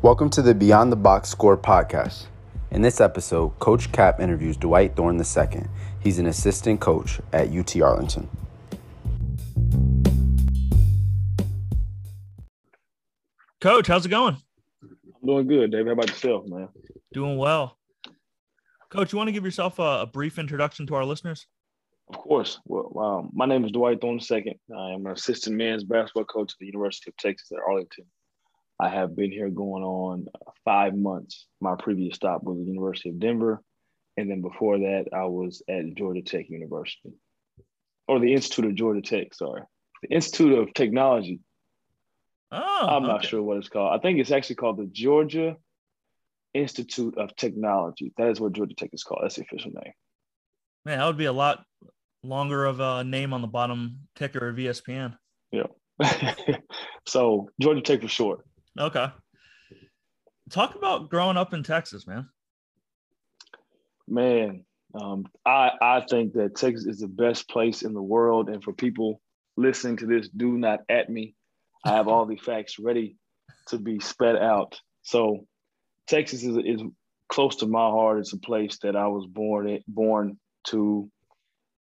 Welcome to the Beyond the Box Score podcast. In this episode, Coach Cap interviews Dwight Thorne II. He's an assistant coach at UT Arlington. Coach, how's it going? I'm doing good, Dave. How about yourself, man? Doing well. Coach, you want to give yourself a, a brief introduction to our listeners? Of course. Well, um, my name is Dwight Thorne II. I am an assistant men's basketball coach at the University of Texas at Arlington. I have been here going on five months. My previous stop was the University of Denver. And then before that, I was at Georgia Tech University, or the Institute of Georgia Tech, sorry. The Institute of Technology. Oh, I'm not sure what it's called. I think it's actually called the Georgia Institute of Technology. That is what Georgia Tech is called. That's the official name. Man, that would be a lot longer of a name on the bottom ticker of E Yeah. so Georgia Tech for short. Okay. Talk about growing up in Texas, man. Man, um, I I think that Texas is the best place in the world, and for people listening to this, do not at me. I have all the facts ready to be sped out. So, Texas is is close to my heart. It's a place that I was born in, born to,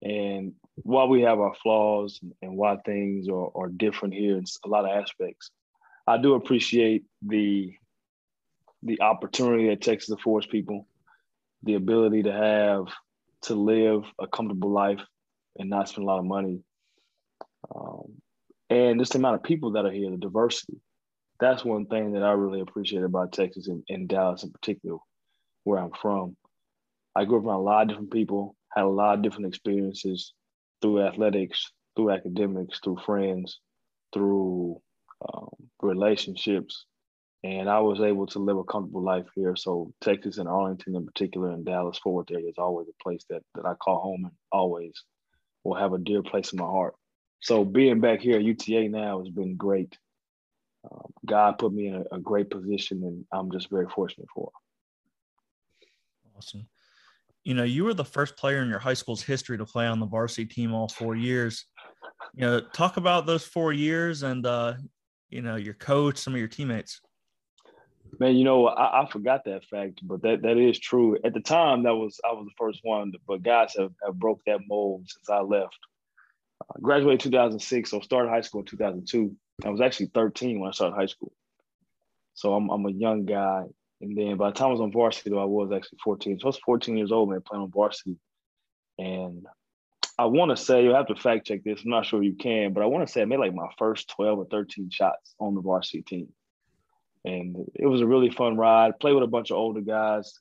and while we have our flaws and why things are, are different here in a lot of aspects, I do appreciate the the opportunity that Texas affords people the ability to have to live a comfortable life and not spend a lot of money. Um, and just the amount of people that are here, the diversity. That's one thing that I really appreciate about Texas and, and Dallas in particular, where I'm from. I grew up around a lot of different people, had a lot of different experiences through athletics, through academics, through friends, through um, relationships, and I was able to live a comfortable life here. So Texas and Arlington in particular and Dallas Fort area is always a place that, that I call home and always will have a dear place in my heart. So being back here at UTA now has been great. Um, God put me in a, a great position and I'm just very fortunate for. Awesome. You know, you were the first player in your high school's history to play on the varsity team all four years. You know, talk about those four years and, uh, you know, your coach, some of your teammates. Man, you know, I, I, forgot that fact, but that, that is true. At the time, that was I was the first one, but guys have, have broke that mold since I left. Uh, graduated 2006, so started high school in 2002. I was actually 13 when I started high school. So I'm, I'm a young guy. And then by the time I was on varsity, though, I was actually 14. So I was 14 years old, man, playing on varsity. And I want to say, you'll have to fact check this. I'm not sure you can, but I want to say I made like my first 12 or 13 shots on the varsity team. And it was a really fun ride. Played with a bunch of older guys,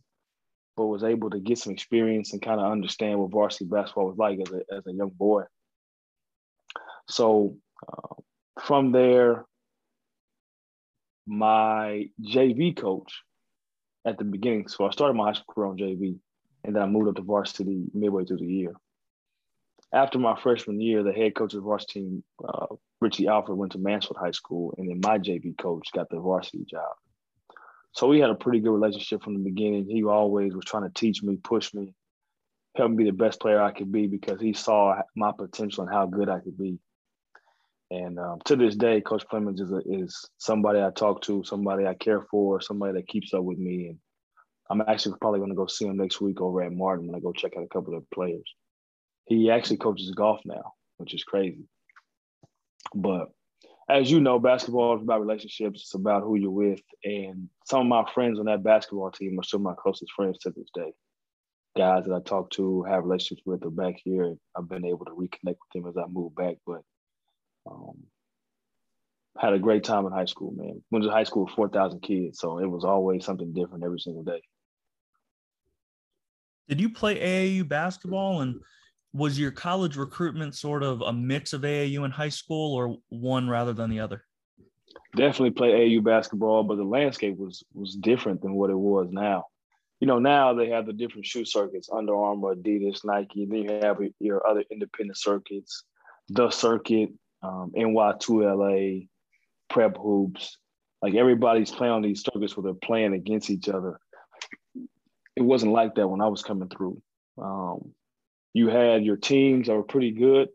but was able to get some experience and kind of understand what varsity basketball was like as a, as a young boy. So uh, from there, my JV coach at the beginning. So I started my high school career on JV, and then I moved up to varsity midway through the year. After my freshman year, the head coach of the varsity team, uh, Richie Alford, went to Mansfield High School, and then my JV coach got the varsity job. So we had a pretty good relationship from the beginning. He always was trying to teach me, push me, help me be the best player I could be because he saw my potential and how good I could be. And um, to this day, Coach Clemens is, a, is somebody I talk to, somebody I care for, somebody that keeps up with me. And I'm actually probably going to go see him next week over at Martin when I go check out a couple of players. He actually coaches golf now, which is crazy. But as you know, basketball is about relationships. It's about who you're with. And some of my friends on that basketball team are still my closest friends to this day. Guys that I talk to, have relationships with, are back here. I've been able to reconnect with them as I move back. But um, had a great time in high school, man. Went to high school with 4,000 kids. So it was always something different every single day. Did you play AAU basketball and was your college recruitment sort of a mix of AAU and high school or one rather than the other? Definitely play AAU basketball, but the landscape was was different than what it was now. You know, now they have the different shoe circuits, Under Armour, Adidas, Nike. Then you have your other independent circuits, the circuit, um, NY2LA, prep hoops. Like everybody's playing on these circuits where they're playing against each other. It wasn't like that when I was coming through. Um, you had your teams that were pretty good,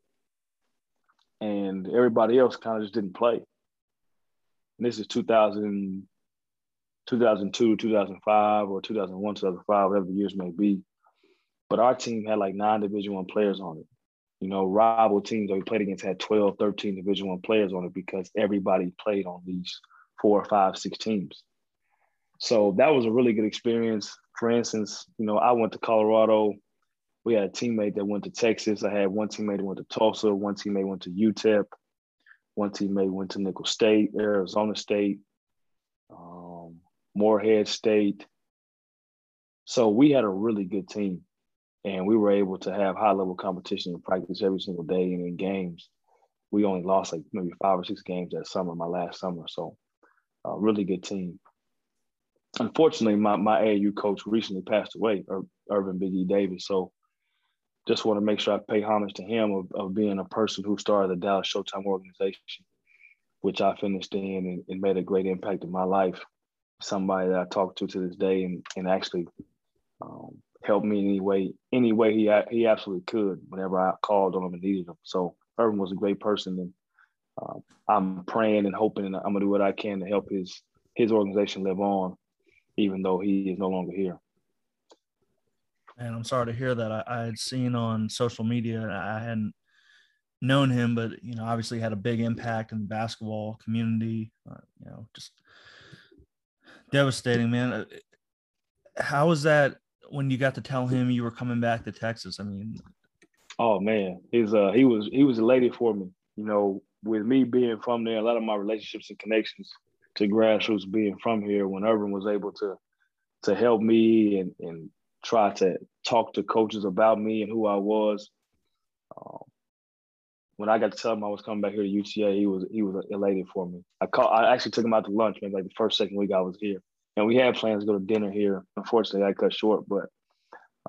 and everybody else kind of just didn't play. And this is 2000, 2002, 2005, or 2001, 2005, whatever the years may be. But our team had like nine Division One players on it. You know, rival teams that we played against had 12, 13 Division One players on it because everybody played on these four, five, six teams. So that was a really good experience. For instance, you know, I went to Colorado. We had a teammate that went to Texas. I had one teammate that went to Tulsa. One teammate went to UTEP. One teammate went to Nicholls State, Arizona State, um, Morehead State. So we had a really good team, and we were able to have high level competition in practice every single day and in games. We only lost like maybe five or six games that summer, my last summer. So, a really good team unfortunately, my, my AAU coach recently passed away, Irvin Biggie Davis. So just want to make sure I pay homage to him of, of being a person who started the Dallas Showtime organization, which I finished in and, and made a great impact in my life. Somebody that I talk to to this day and, and actually um, helped me in any way, any way he, he absolutely could whenever I called on him and needed him. So Irvin was a great person and uh, I'm praying and hoping and I'm gonna do what I can to help his his organization live on even though he is no longer here. And I'm sorry to hear that. I, I had seen on social media, I hadn't known him, but you know, obviously had a big impact in the basketball community. Uh, you know, just devastating, man. Uh, how was that when you got to tell him you were coming back to Texas? I mean, oh man, he's uh he was he was a lady for me. You know, with me being from there, a lot of my relationships and connections to grassroots being from here when Irvin was able to to help me and, and try to talk to coaches about me and who I was. Um, when I got to tell him I was coming back here to UTA, he was he was elated for me. I call, I actually took him out to lunch maybe like the first second week I was here, and we had plans to go to dinner here. Unfortunately, I cut short, but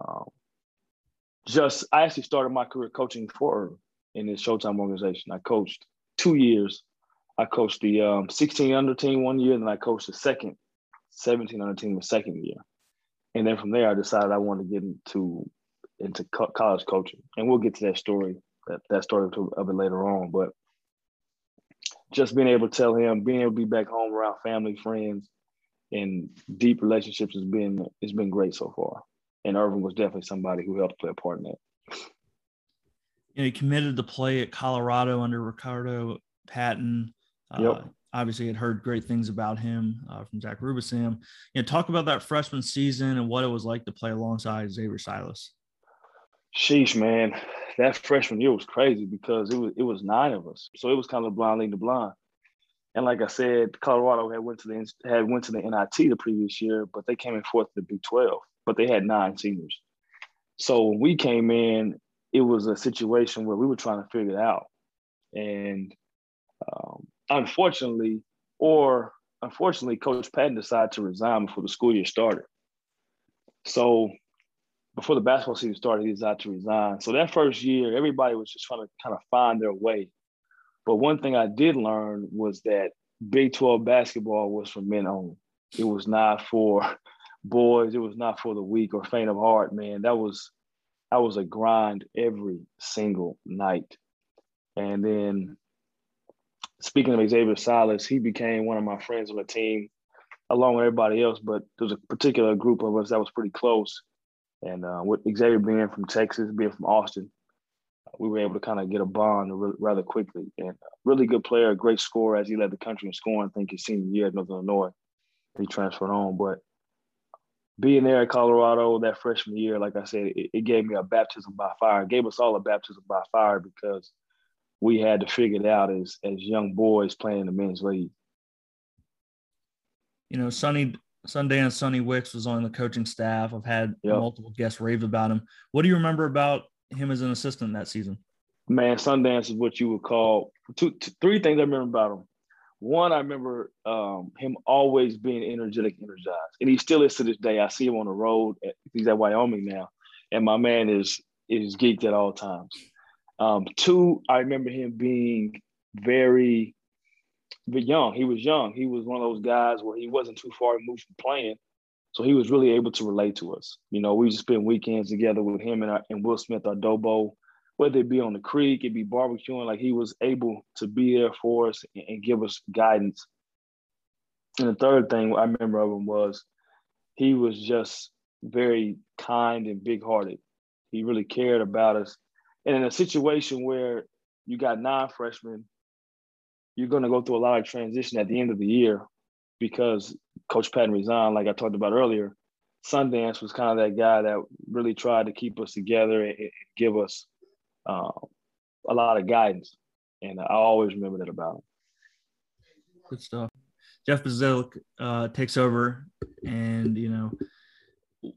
um, just I actually started my career coaching for in this Showtime organization. I coached two years I coached the um, 16 under team one year, and then I coached the second 17 under team the second year. And then from there, I decided I wanted to get into into co- college coaching, and we'll get to that story that that story of it later on. But just being able to tell him, being able to be back home around family, friends, and deep relationships has been it's been great so far. And Irvin was definitely somebody who helped play a part in that. You know, he committed to play at Colorado under Ricardo Patton. Yep. Uh, obviously, had heard great things about him uh, from Zach Rubisam. You know, talk about that freshman season and what it was like to play alongside Xavier Silas. Sheesh, man, that freshman year was crazy because it was it was nine of us, so it was kind of blind leading the blind. And like I said, Colorado had went to the had went to the NIT the previous year, but they came in fourth to the Big Twelve, but they had nine seniors. So when we came in, it was a situation where we were trying to figure it out, and um, unfortunately, or unfortunately, Coach Patton decided to resign before the school year started. So before the basketball season started, he decided to resign. So that first year, everybody was just trying to kind of find their way. But one thing I did learn was that Big 12 basketball was for men only. It was not for boys. It was not for the weak or faint of heart, man. That was that was a grind every single night. And then speaking of Xavier Silas, he became one of my friends on the team, along with everybody else. But there was a particular group of us that was pretty close. And uh, with Xavier being from Texas, being from Austin, we were able to kind of get a bond rather quickly. And really good player, great scorer as he led the country in scoring. I think his senior year at Northern Illinois, he transferred on. But being there at Colorado that freshman year, like I said, it, it gave me a baptism by fire. It gave us all a baptism by fire because we had to figure it out as as young boys playing the men's league. You know, Sonny Sundance Sonny Wicks was on the coaching staff. I've had yep. multiple guests rave about him. What do you remember about him as an assistant that season? Man, Sundance is what you would call two, two three things I remember about him. One, I remember um, him always being energetic, energized, and he still is to this day. I see him on the road. At, he's at Wyoming now, and my man is is geeked at all times. Um, two, I remember him being very, very young. He was young. He was one of those guys where he wasn't too far removed from playing. So he was really able to relate to us. You know, we just spend weekends together with him and, our, and Will Smith, our Dobo, whether it be on the creek, it be barbecuing, like he was able to be there for us and, and give us guidance. And the third thing I remember of him was he was just very kind and big hearted. He really cared about us. And in a situation where you got nine freshmen, you're going to go through a lot of transition at the end of the year because Coach Patton resigned, like I talked about earlier. Sundance was kind of that guy that really tried to keep us together and, and give us uh, a lot of guidance. And I always remember that about him. Good stuff. Jeff Bzdelik uh, takes over, and you know,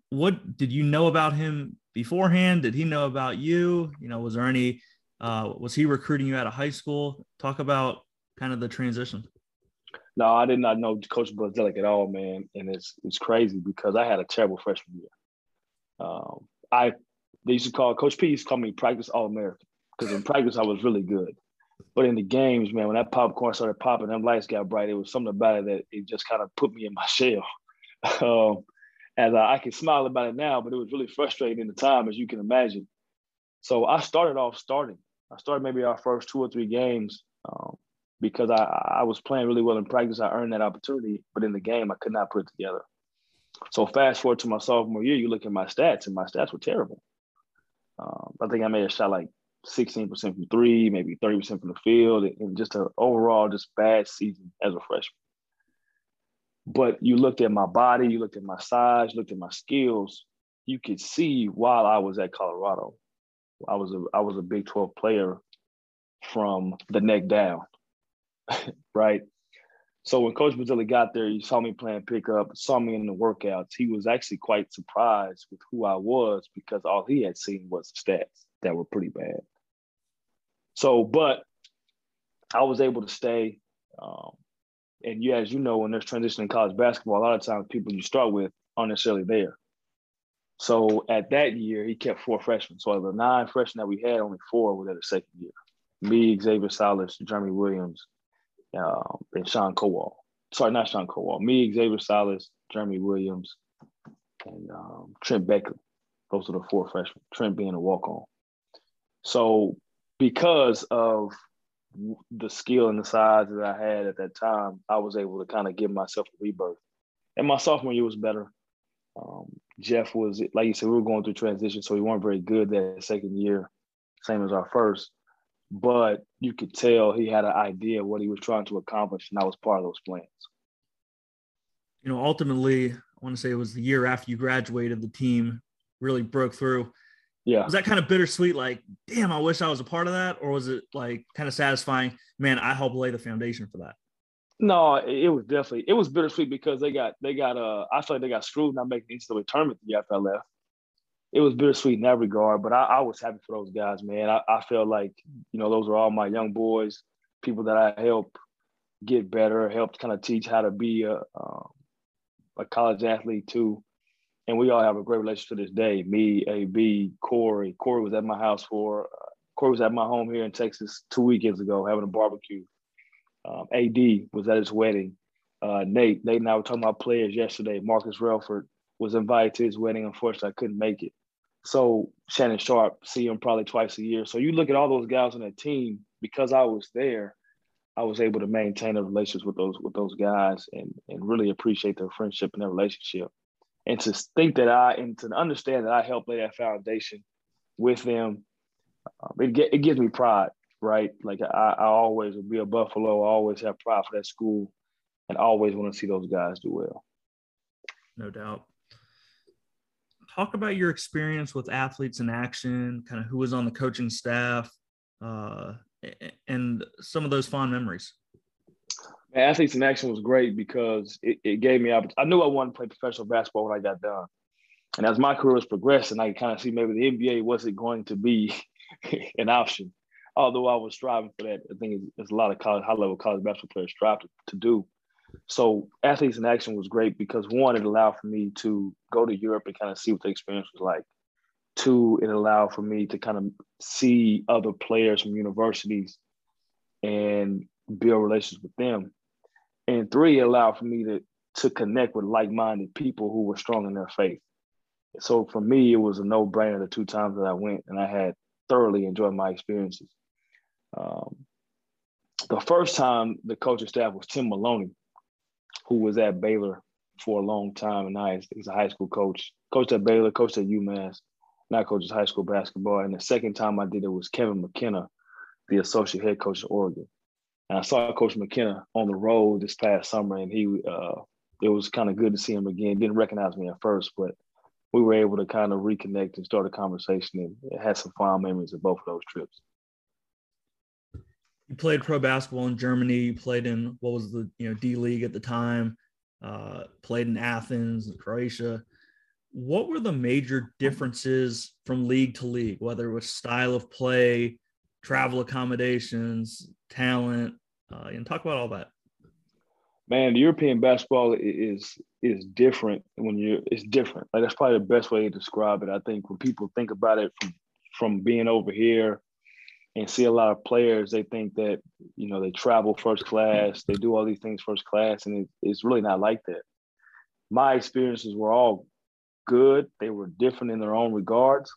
what did you know about him beforehand? Did he know about you? You know, was there any? Uh, was he recruiting you out of high school? Talk about kind of the transition. No, I did not know Coach Bzdelik at all, man, and it's it's crazy because I had a terrible freshman year. Um, I they used to call Coach P used to call me practice All American because in practice I was really good, but in the games, man, when that popcorn started popping, them lights got bright. It was something about it that it just kind of put me in my shell. um, as I, I can smile about it now, but it was really frustrating in the time, as you can imagine. So I started off starting. I started maybe our first two or three games. Um, because I, I was playing really well in practice. I earned that opportunity, but in the game, I could not put it together. So fast forward to my sophomore year, you look at my stats, and my stats were terrible. Um, I think I made a shot like 16% from three, maybe 30% from the field, and just an overall just bad season as a freshman. But you looked at my body, you looked at my size, looked at my skills. You could see while I was at Colorado, I was a I was a Big 12 player from the neck down. right? So when Coach Bzdelik got there, he saw me playing pickup, saw me in the workouts. He was actually quite surprised with who I was because all he had seen was stats that were pretty bad. So, but I was able to stay. Um, and you, as you know, when there's transition in college basketball, a lot of times people you start with aren't necessarily there. So at that year, he kept four freshmen. So of the nine freshmen that we had, only four were at the second year. Me, Xavier Silas, Jeremy Williams, um, and Sean Kowal. Sorry, not Sean Kowal. Me, Xavier Silas, Jeremy Williams, and um, Trent Beckley. Those are the four freshmen. Trent being a walk on. So, because of the skill and the size that I had at that time, I was able to kind of give myself a rebirth. And my sophomore year was better. Um, Jeff was, like you said, we were going through transition, so we weren't very good that second year, same as our first but you could tell he had an idea of what he was trying to accomplish, and that was part of those plans. You know, ultimately, I want to say it was the year after you graduated, the team really broke through. Yeah. Was that kind of bittersweet? Like, damn, I wish I was a part of that, or was it like kind of satisfying? Man, I helped lay the foundation for that. No, it was definitely it was bittersweet because they got they got uh I feel like they got screwed not making the NCAA tournament to the year after I left it was bittersweet in that regard, but I, I was happy for those guys, man. I, I felt like, you know, those were all my young boys, people that I helped get better, helped kind of teach how to be a, um, a college athlete too. And we all have a great relationship to this day. Me, AB, Corey. Corey was at my house for, uh, Corey was at my home here in Texas two weekends ago having a barbecue. Um, AD was at his wedding. Uh, Nate, Nate and I were talking about players yesterday. Marcus Relphorde was invited to his wedding. Unfortunately, I couldn't make it. So Shannon Sharpe, see him probably twice a year. So you look at all those guys on that team, because I was there, I was able to maintain a relationship with those with those guys and and really appreciate their friendship and their relationship. And to think that I and to understand that I helped lay that foundation with them, um, it it gives me pride, right? Like I, I always will be a Buffalo. I always have pride for that school, and always want to see those guys do well. No doubt talk about your experience with athletes in action, kind of who was on the coaching staff, uh, and some of those fond memories. Athletes in action was great because it, it gave me I knew I wanted to play professional basketball when I got done, and as my career was progressing, I kind of see maybe the NBA wasn't going to be an option. Although I was striving for that, I think there's a lot of college, high level college basketball players strive to, to do. So athletes in action was great because one, it allowed for me to go to Europe and kind of see what the experience was like. Two, it allowed for me to kind of see other players from universities and build relations with them. And three, allowed for me to to connect with like-minded people who were strong in their faith. So for me, it was a no-brainer the two times that I went, and I had thoroughly enjoyed my experiences. Um, the first time the coaching staff was Tim Maloney, who was at Baylor for a long time, and now he's, a high school coach. Coached at Baylor, coached at UMass, now coaches high school basketball. And the second time I did it was Kevin McKenna, the associate head coach of Oregon. And I saw Coach McKenna on the road this past summer, and he uh, it was kind of good to see him again. Didn't recognize me at first, but we were able to kind of reconnect and start a conversation and had some fond memories of both of those trips. You played pro basketball in Germany. You played in what was the you know D League at the time. Uh, played in Athens Croatia. What were the major differences from league to league, whether it was style of play, travel accommodations, talent, uh, and talk about all that. Man, European basketball is is different when you're it's different. Like that's probably the best way to describe it. I think when people think about it from from being over here and see a lot of players, they think that you know they travel first class, they do all these things first class, and it, it's really not like that. My experiences were all good. They were different in their own regards,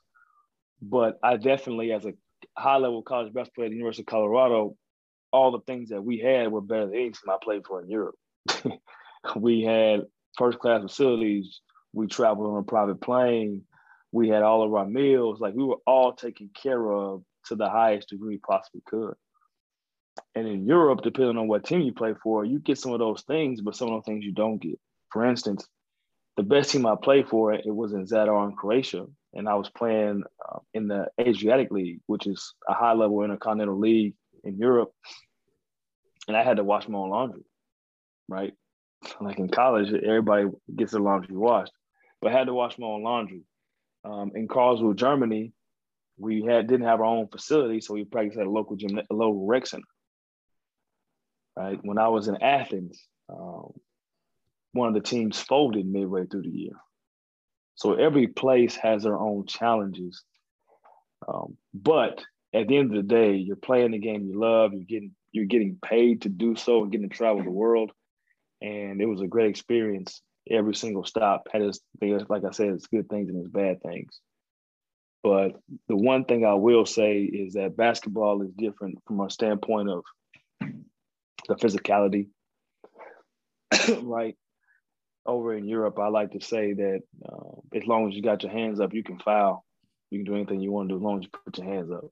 but I definitely, as a high level college basketball at the University of Colorado, all the things that we had were better than any team I played for in Europe. we had first class facilities. We traveled on a private plane. We had all of our meals. Like we were all taken care of to the highest degree possibly could. And in Europe, depending on what team you play for, you get some of those things, but some of those things you don't get. For instance, the best team I played for, it was in Zadar in Croatia. And I was playing uh, in the Adriatic League, which is a high level intercontinental league in Europe. And I had to wash my own laundry, right? Like in college, everybody gets their laundry washed, but I had to wash my own laundry. Um, in Karlsruhe, Germany, we had didn't have our own facility, so we practiced at a local gym, a local rec center. Right when I was in Athens, um, one of the teams folded midway through the year. So every place has their own challenges. Um, but at the end of the day, you're playing the game you love. You're getting you're getting paid to do so and getting to travel the world. And it was a great experience. Every single stop had its like I said, it's good things and it's bad things. But the one thing I will say is that basketball is different from a standpoint of the physicality, right? Over in Europe, I like to say that uh, as long as you got your hands up, you can foul. You can do anything you want to do as long as you put your hands up.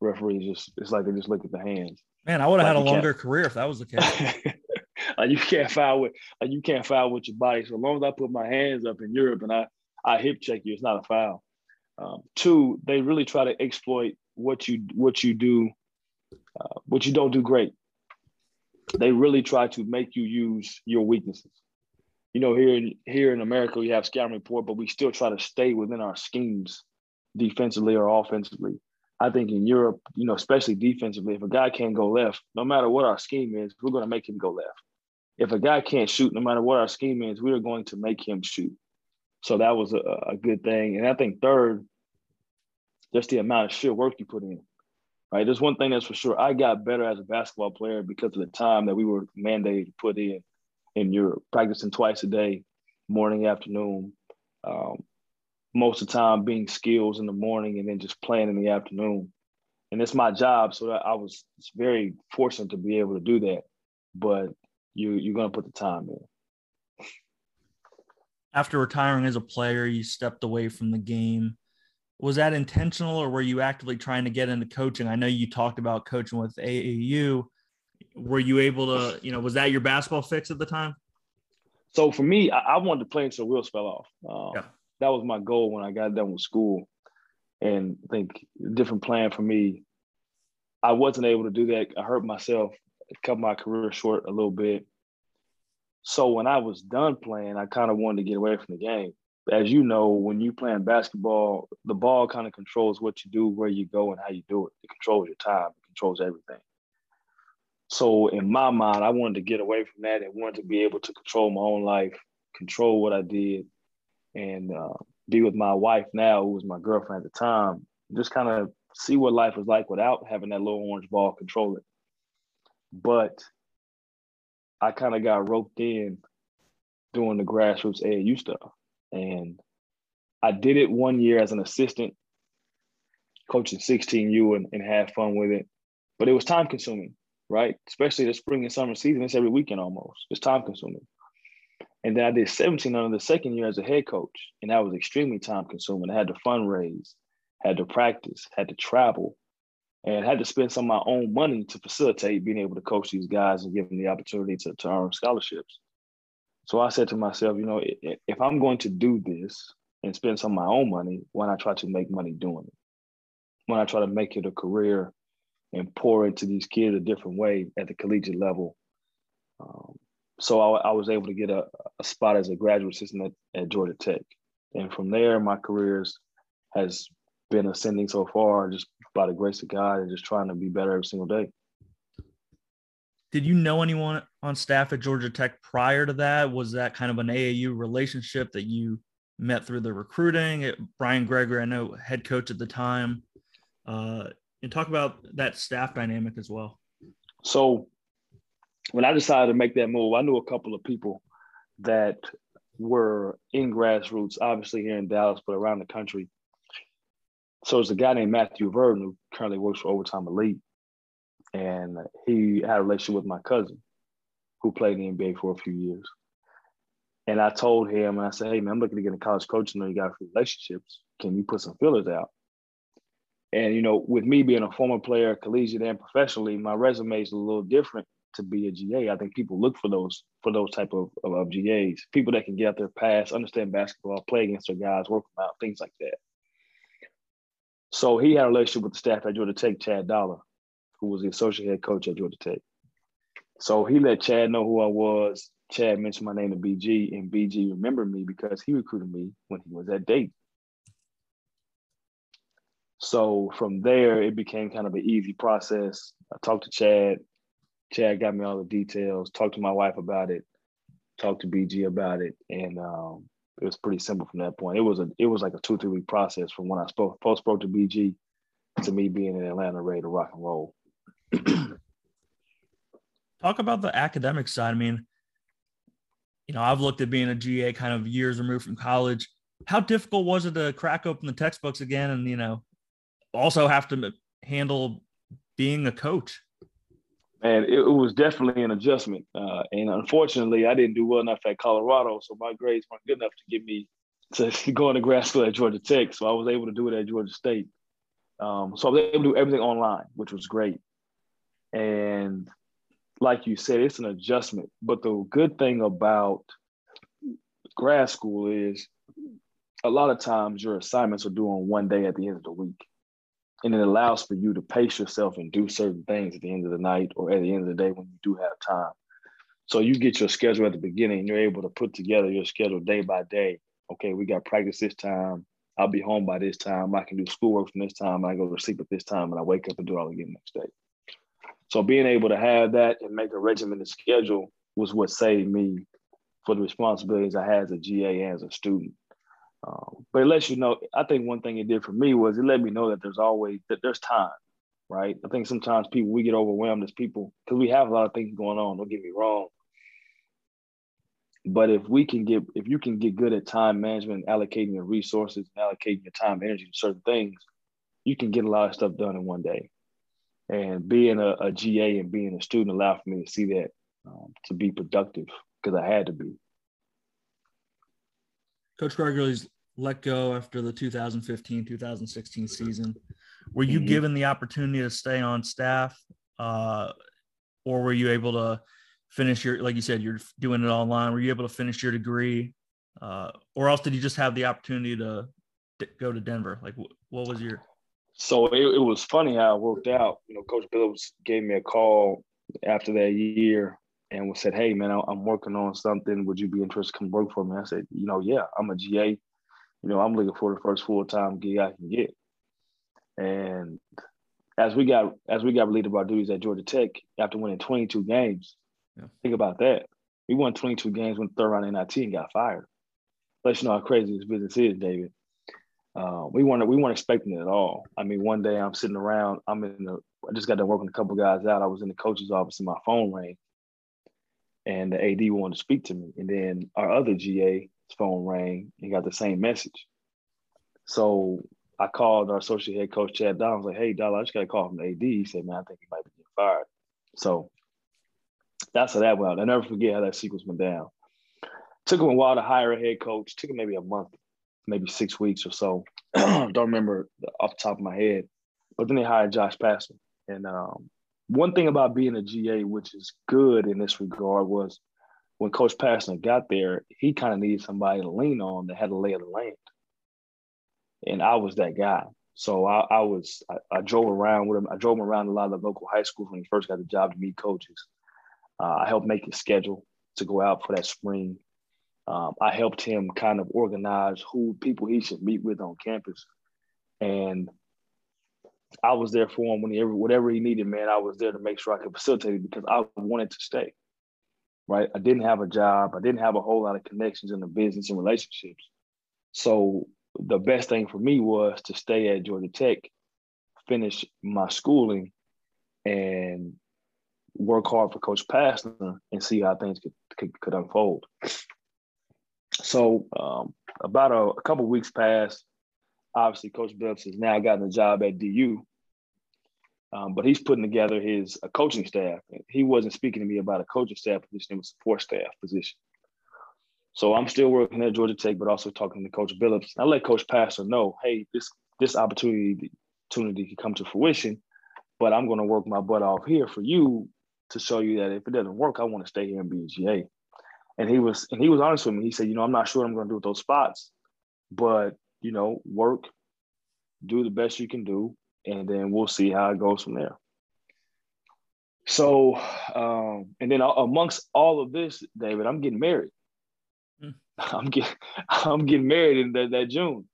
Referees just it's like they just look at the hands. Man, I would have like had a longer career if that was the case. like you can't foul with like you can't foul with your body. So as long as I put my hands up in Europe and I I hip check you, it's not a foul. Um, two, they really try to exploit what you what you do, uh, what you don't do great. They really try to make you use your weaknesses you know, here in here in America, we have scouting report, but we still try to stay within our schemes, defensively or offensively. I think in Europe, you know, especially defensively, if a guy can't go left, no matter what our scheme is, we're going to make him go left. If a guy can't shoot, no matter what our scheme is, we are going to make him shoot. So that was a, a good thing. And I think third, just the amount of shit work you put in. Right. There's one thing that's for sure. I got better as a basketball player because of the time that we were mandated to put in in Europe, practicing twice a day, morning, afternoon. Um, most of the time being skills in the morning and then just playing in the afternoon. And it's my job, so I was very fortunate to be able to do that. But you you're gonna put the time in. After retiring as a player, you stepped away from the game. Was that intentional, or were you actively trying to get into coaching? I know you talked about coaching with AAU were you able to, you know, was that your basketball fix at the time? So for me, I, I wanted to play until wheels fell off. Um, yeah. That was my goal when I got done with school. And I think different plan for me. I wasn't able to do that. I hurt myself, cut my career short a little bit. So when I was done playing, I kind of wanted to get away from the game. As you know, when you playing basketball, the ball kind of controls what you do, where you go, and how you do it. It controls your time. It controls everything. So in my mind, I wanted to get away from that and wanted to be able to control my own life, control what I did, and uh, be with my wife now, who was my girlfriend at the time. Just kind of see what life was like without having that little orange ball control it. But I kind of got roped in doing the grassroots AAU stuff, and I did it one year as an assistant, coaching 16U, and, and had fun with it. But it was time consuming right? Especially the spring and summer season. It's every weekend almost. It's time consuming. And then I did 17 under the second year as a head coach. And that was extremely time consuming. I had to fundraise, had to practice, had to travel, and had to spend some of my own money to facilitate being able to coach these guys and give them the opportunity to, to earn scholarships. So I said to myself, you know, if I'm going to do this and spend some of my own money, why not try to make money doing it? Why not try to make it a career and pour into these kids a different way at the collegiate level? Um, so I, I, was able to get a, a spot as a graduate assistant at, at Georgia Tech. And from there, my career has been ascending so far, just by the grace of God and just trying to be better every single day. Did you know anyone on staff at Georgia Tech prior to that? Was that kind of an AAU relationship that you met through the recruiting? It, Brian Gregory, I know head coach at the time. Uh, and talk about that staff dynamic as well. So, when I decided to make that move, I knew a couple of people that were in grassroots, obviously here in Dallas, but around the country so it's a guy named Matthew Verdon who currently works for Overtime Elite. And he had a relationship with my cousin who played in the NBA for a few years. And I told him, and I said, hey, man, I'm looking to get a college coach. I know you got relationships. Can you put some fillers out? And, you know, with me being a former player, collegiate and professionally, my resume is a little different to be a GA. I think people look for those for those type of, of, of GAs, people that can get out there, pass, understand basketball, play against their guys, work them out, things like that. So he had a relationship with the staff at Georgia Tech, Chad Dollar, who was the associate head coach at Georgia Tech. So he let Chad know who I was. Chad mentioned my name to BG, and BG remembered me because he recruited me when he was at Dayton. So from there, it became kind of an easy process. I talked to Chad. Chad got me all the details. Talked to my wife about it. Talked to BG about it, and um, it was pretty simple from that point. It was a it was like a two three week process from when I spoke post spoke to BG to me being in Atlanta ready to rock and roll. Talk about the academic side. I mean, you know, I've looked at being a GA kind of years removed from college. How difficult was it to crack open the textbooks again, and you know, also have to handle being a coach? and it, it, was definitely an adjustment. Uh, and unfortunately, I didn't do well enough at Colorado, so my grades weren't good enough to get me to go into grad school at Georgia Tech. So I was able to do it at Georgia State. Um, so I was able to do everything online, which was great. And like you said, it's an adjustment. But the good thing about grad school is a lot of times your assignments are due on one day at the end of the week and it allows for you to pace yourself and do certain things at the end of the night or at the end of the day when you do have time. So you get your schedule at the beginning, you're able to put together your schedule day by day. Okay, we got practice this time. I'll be home by this time. I can do schoolwork from this time. I go to sleep at this time, and I wake up and do it all again next day. So being able to have that and make a regimented schedule was what saved me for the responsibilities I had as a GA and as a student. Um, but it lets you know. I think one thing it did for me was it let me know that there's always that there's time, right? I think sometimes people we get overwhelmed as people because we have a lot of things going on. Don't get me wrong. But if we can get if you can get good at time management, allocating your resources, and allocating your time, energy to certain things, you can get a lot of stuff done in one day. And being a, a GA and being a student allowed for me to see that um, to be productive because I had to be. Coach Gregory's let go after the 2015 2016 season. Were you mm-hmm. given the opportunity to stay on staff, uh, or were you able to finish your, like you said, you're doing it online? Were you able to finish your degree, uh, or else did you just have the opportunity to d- go to Denver? Like, wh- what was your? So it, it was funny how it worked out. You know, Coach Billups gave me a call after that year and we said, "Hey, man, I'm working on something. Would you be interested to come work for me?" I said, "You know, yeah, I'm a GA you know, I'm looking for the first full time gig I can get. And as we got as we got relieved of our duties at Georgia Tech after winning 22 games, yeah. think about that. We won 22 games, went third round NIT, and got fired. Let you know how crazy this business is, David. Uh, we weren't we weren't expecting it at all. I mean, one day I'm sitting around, I'm in the I just got done working a couple guys out. I was in the coach's office and my phone rang, and the AD wanted to speak to me. And then our other GA his phone rang and got the same message. So I called our associate head coach Chad Down. I was like, "Hey, Dollar, I just got a call from the AD." He said, "Man, I think he might be getting fired." So that's how that went. I never forget how that sequence went down. took him a while to hire a head coach. Took him maybe a month, maybe six weeks or so. Don't remember off the top of my head. But then they hired Josh Pastner. And um, one thing about being a GA, which is good in this regard, was when Coach Pastner got there, he kind of needed somebody to lean on that had a lay of the land. And I was that guy. So I, I was I, I, drove around with him. I drove him around a lot of the local high schools when he first got the job to meet coaches. Uh, I helped make his schedule to go out for that spring. Um, I helped him kind of organize who people he should meet with on campus, and I was there for him whenever whatever he needed. Man, I was there to make sure I could facilitate it because I wanted to stay. Right, I didn't have a job. I didn't have a whole lot of connections in the business and relationships. So the best thing for me was to stay at Georgia Tech, finish my schooling, and work hard for Coach Pastner and see how things could, could, could unfold. So um, about a, a couple weeks passed. Obviously, Coach Billups has now gotten a job at DU, um, but he's putting together his a coaching staff. He wasn't speaking to me about a coaching staff position; it was a support staff position. So I'm still working at Georgia Tech, but also talking to Coach Billups. I let Coach Pastner know, hey, this this opportunity opportunity can come to fruition, but I'm going to work my butt off here for you to show you that if it doesn't work, I want to stay here and be a GA. And he was and he was honest with me. He said, you know, I'm not sure what I'm going to do with those spots, but you know, work, do the best you can do, and then we'll see how it goes from there. So, um, and then amongst all of this, David, I'm getting married. Hmm. I'm getting I'm getting married in that, that June.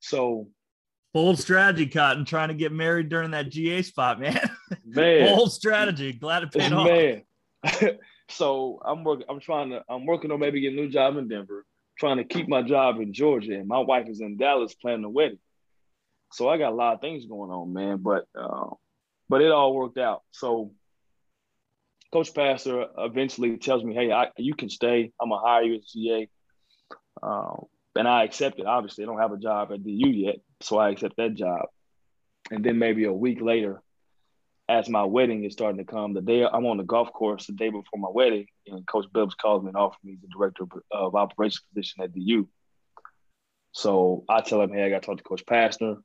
So bold strategy, Cotton, trying to get married during that GA spot, man. Man, bold strategy. Glad it paid man. off. Man, so I'm working. I'm trying to. I'm working on maybe getting a new job in Denver. Trying to keep my job in Georgia, and my wife is in Dallas planning a wedding. So I got a lot of things going on, man. But uh, but it all worked out. So Coach Pastner eventually tells me, "Hey, I, you can stay. I'm gonna hire you as GA." Um, and I accepted. Obviously, I don't have a job at DU yet, so I accept that job. And then maybe a week later, as my wedding is starting to come, the day I'm on the golf course, the day before my wedding, and Coach Billups calls me and offers me the director of operations position at DU. So I tell him, hey, I got to talk to Coach Pastner,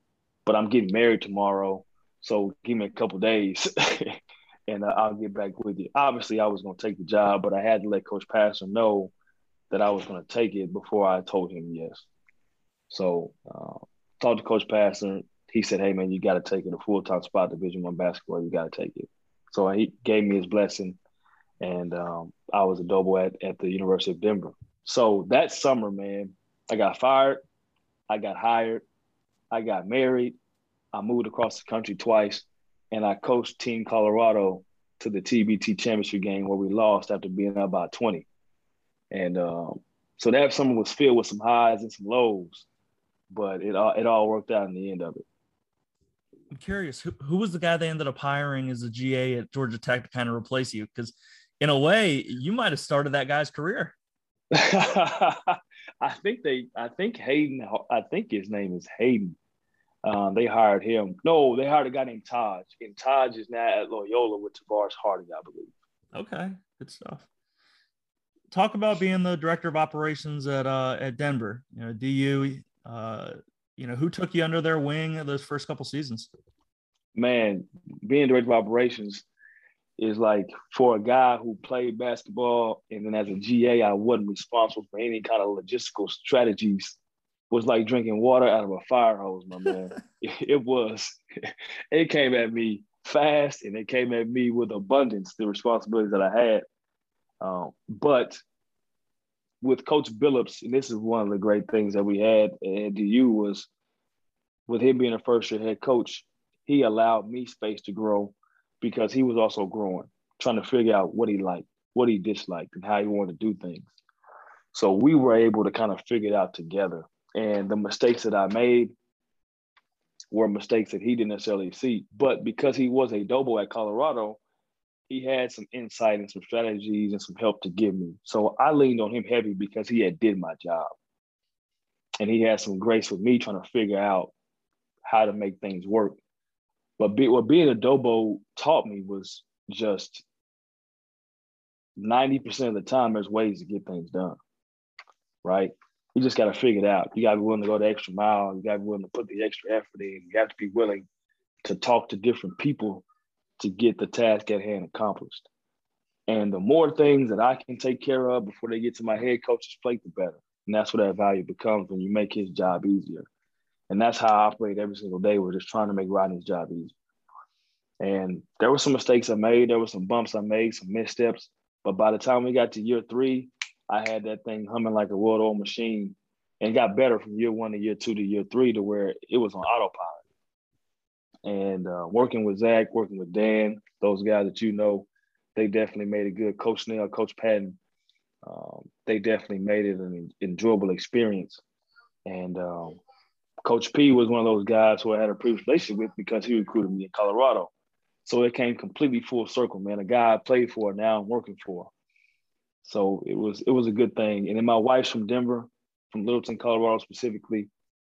but I'm getting married tomorrow, so give me a couple days, and uh, I'll get back with you. Obviously, I was going to take the job, but I had to let Coach Pastner know that I was going to take it before I told him yes. So uh, talked to Coach Pastner he said, "Hey man, you got to take it a full time spot, Division One basketball. You got to take it." So he gave me his blessing, and um, I was a Dobo at at the University of Denver. So that summer, man, I got fired, I got hired, I got married, I moved across the country twice, and I coached Team Colorado to the TBT championship game where we lost after being up about 20. And um, so that summer was filled with some highs and some lows, but it all, it all worked out in the end of it. I'm curious who, who was the guy they ended up hiring as a GA at Georgia Tech to kind of replace you? Because in a way, you might have started that guy's career. I think they, I think Hayden, I think his name is Hayden. Um, they hired him. No, they hired a guy named Taj, and Taj is now at Loyola with Tavares Harding, I believe. Okay, good stuff. Talk about being the director of operations at uh, at Denver. You know, DU. Uh, you know, who took you under their wing those first couple seasons? Man, being director of operations is like for a guy who played basketball and then as a GA, I wasn't responsible for any kind of logistical strategies. Was like drinking water out of a fire hose, my man. it was. It came at me fast and it came at me with abundance, the responsibilities that I had. Um, but with Coach Billups, and this is one of the great things that we had at DU was with him being a first year head coach, he allowed me space to grow because he was also growing, trying to figure out what he liked, what he disliked, and how he wanted to do things. So we were able to kind of figure it out together. And the mistakes that I made were mistakes that he didn't necessarily see. But because he was a Dobo at Colorado, he had some insight and some strategies and some help to give me. So I leaned on him heavy because he had did my job. And he had some grace with me trying to figure out how to make things work. But be, what being a Dobo taught me was just 90% of the time there's ways to get things done. right? You just got to figure it out. You got to be willing to go the extra mile. You got to be willing to put the extra effort in. You have to be willing to talk to different people to get the task at hand accomplished. And the more things that I can take care of before they get to my head coach's plate, the better. And that's where that value becomes when you make his job easier. And that's how I operate every single day. We're just trying to make Rodney's job easier. And there were some mistakes I made. There were some bumps I made, some missteps. But by the time we got to year three, I had that thing humming like a well-oiled machine and got better from year one to year two to year three to where it was on autopilot. And uh, working with Zach, working with Dan, those guys that you know, they definitely made it good. Coach Snell, Coach Patton, um, they definitely made it an enjoyable experience. And um, Coach P was one of those guys who I had a previous relationship with because he recruited me in Colorado. So it came completely full circle, man. A guy I played for, now I'm working for. So it was it was a good thing. And then my wife's from Denver, from Littleton, Colorado specifically.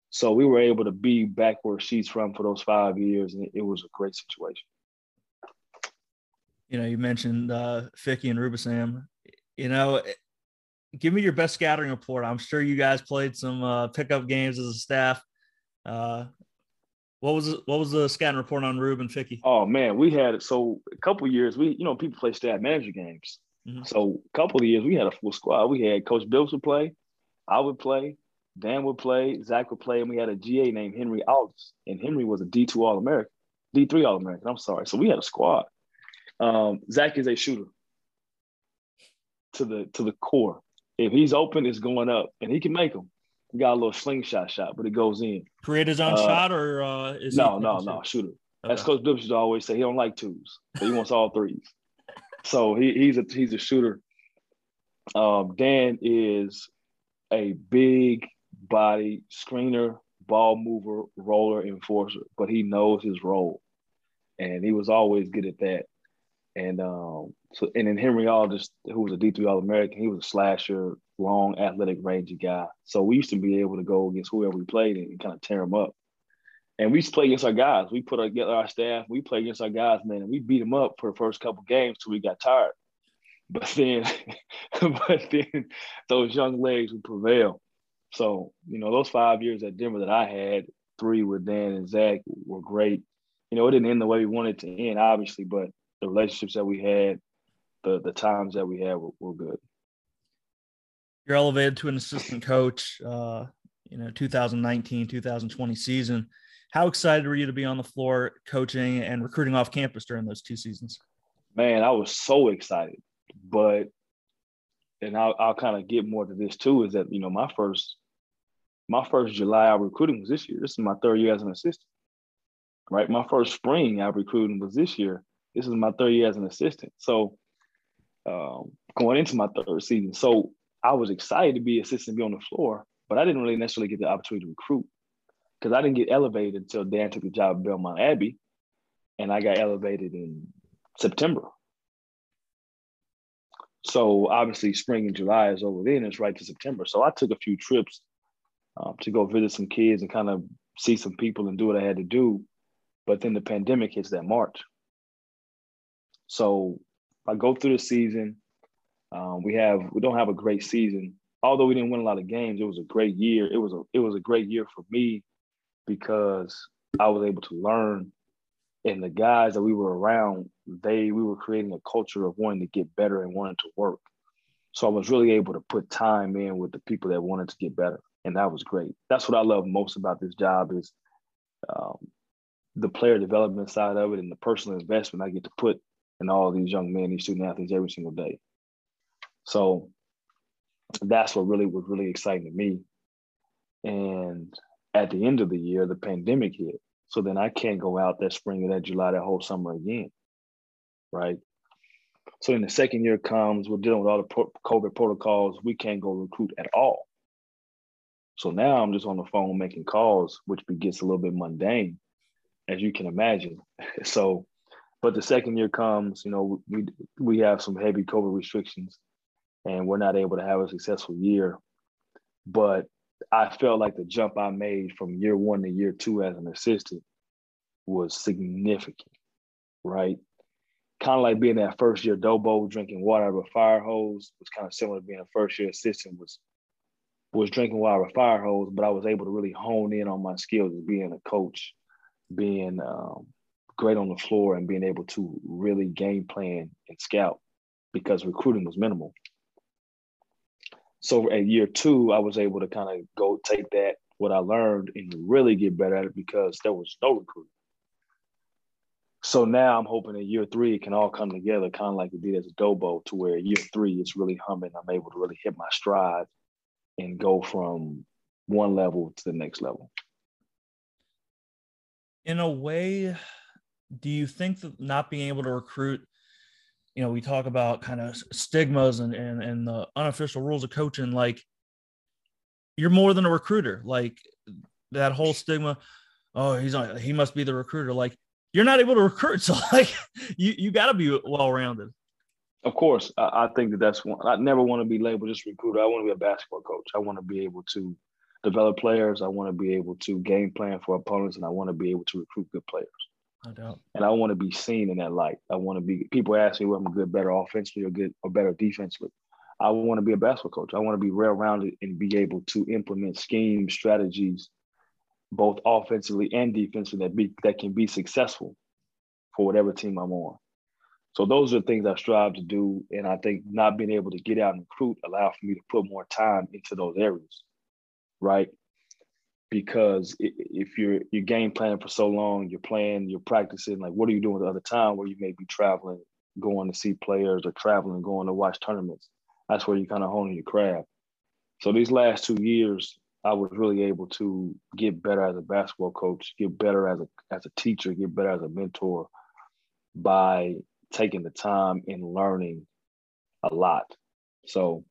So we were able to be back where she's from for those five years, and it was a great situation. You know, you mentioned uh, Ficky and Rubisam. You know, give me your best scouting report. I'm sure you guys played some uh, pickup games as a staff. Uh, what was what was the scouting report on Ruben Ficky? Oh man, we had so a couple years. We you know people play staff manager games. Mm-hmm. So a couple of years we had a full squad. We had Coach Bills would play, I would play, Dan would play, Zach would play, and we had a GA named Henry Aldis, and Henry was a D two All American, D three All American. I'm sorry. So we had a squad. Um, Zach is a shooter to the to the core. If he's open, it's going up, and he can make them. He got a little slingshot shot, but it goes in. Create his own uh, shot, or uh, is no, no, no, shooter. Okay. As Coach Bibbs always say, he don't like twos, but he wants all threes. So he, he's a he's a shooter. Um, Dan is a big body screener, ball mover, roller, enforcer, but he knows his role, and he was always good at that. And um, so, and then Henry Aldis, who was a D three All American, he was a slasher, long, athletic, rangy guy. So we used to be able to go against whoever we played and kind of tear them up. And we used to play against our guys. We put together our staff. We play against our guys, man, and we beat them up for the first couple games till we got tired. But then, but then those young legs would prevail. So you know, those five years at Denver that I had, three with Dan and Zach, were great. You know, it didn't end the way we wanted to end, obviously, but the relationships that we had, the the times that we had were, were good. You're elevated to an assistant coach. Uh, you know, 2019, 2020 season. How excited were you to be on the floor coaching and recruiting off campus during those two seasons? Man, I was so excited. But, and I'll, I'll kind of get more to this too, is that, you know, my first, my first July out recruiting was this year. This is my third year as an assistant, right? My first spring I recruiting was this year. This is my third year as an assistant. So, um, going into my third season. So I was excited to be assistant, be on the floor, but I didn't really necessarily get the opportunity to recruit because I didn't get elevated until Dan took the job at Belmont Abbey, and I got elevated in September. So obviously, spring and July is over then. It's right to September. So I took a few trips um, to go visit some kids and kind of see some people and do what I had to do. But then the pandemic hits that March. So I go through the season. Um, we have we don't have a great season. Although we didn't win a lot of games, it was a great year. It was a it was a great year for me because I was able to learn. And the guys that we were around, they we were creating a culture of wanting to get better and wanting to work. So I was really able to put time in with the people that wanted to get better, and that was great. That's what I love most about this job is um, the player development side of it and the personal investment I get to put in all these young men, these student athletes every single day. So that's what really was really exciting to me. And at the end of the year, the pandemic hit. So then I can't go out that spring or that July, that whole summer again. Right. So then the second year comes, we're dealing with all the COVID protocols. We can't go recruit at all. So now I'm just on the phone making calls, which gets a little bit mundane, as you can imagine. so, but the second year comes, you know, we we have some heavy COVID restrictions, and we're not able to have a successful year. But I felt like the jump I made from year one to year two as an assistant was significant, right? Kind of like being that first year Dobo drinking water out of a fire hose was kind of similar to being a first year assistant was was drinking water with fire hose, but I was able to really hone in on my skills as being a coach, being um, great on the floor, and being able to really game plan and scout because recruiting was minimal. So at year two, I was able to kind of go take that what I learned and really get better at it because there was no recruiting. So now I'm hoping in year three it can all come together, kind of like it did as a Dobo, to where year three it's really humming. I'm able to really hit my stride and go from one level to the next level. In a way, do you think that not being able to recruit, you know, we talk about kind of stigmas and, and, and the unofficial rules of coaching, like you're more than a recruiter. Like that whole stigma, oh, he's on, he must be the recruiter. Like you're not able to recruit. So like you, you got to be well rounded. Of course, I, I, think that that's one. I never want to be labeled just recruiter. I want to be a basketball coach. I want to be able to develop players. I want to be able to game plan for opponents, and I want to be able to recruit good players. No doubt. And I want to be seen in that light. I want to be. People ask me, "Well, I'm good, better offensively or good or better defensively?" I want to be a basketball coach. I want to be well-rounded and be able to implement schemes, strategies, both offensively and defensively that be that can be successful for whatever team I'm on. So those are things I strive to do. And I think not being able to get out and recruit allowed for me to put more time into those areas, right? Because if you're you're game planning for so long, you're playing, you're practicing, like what are you doing the other time where you may be traveling, going to see players or traveling, going to watch tournaments? That's where you kind of honing your craft. So these last two years, I was really able to get better as a basketball coach, get better as a as a teacher, get better as a mentor by taking the time and learning a lot. So,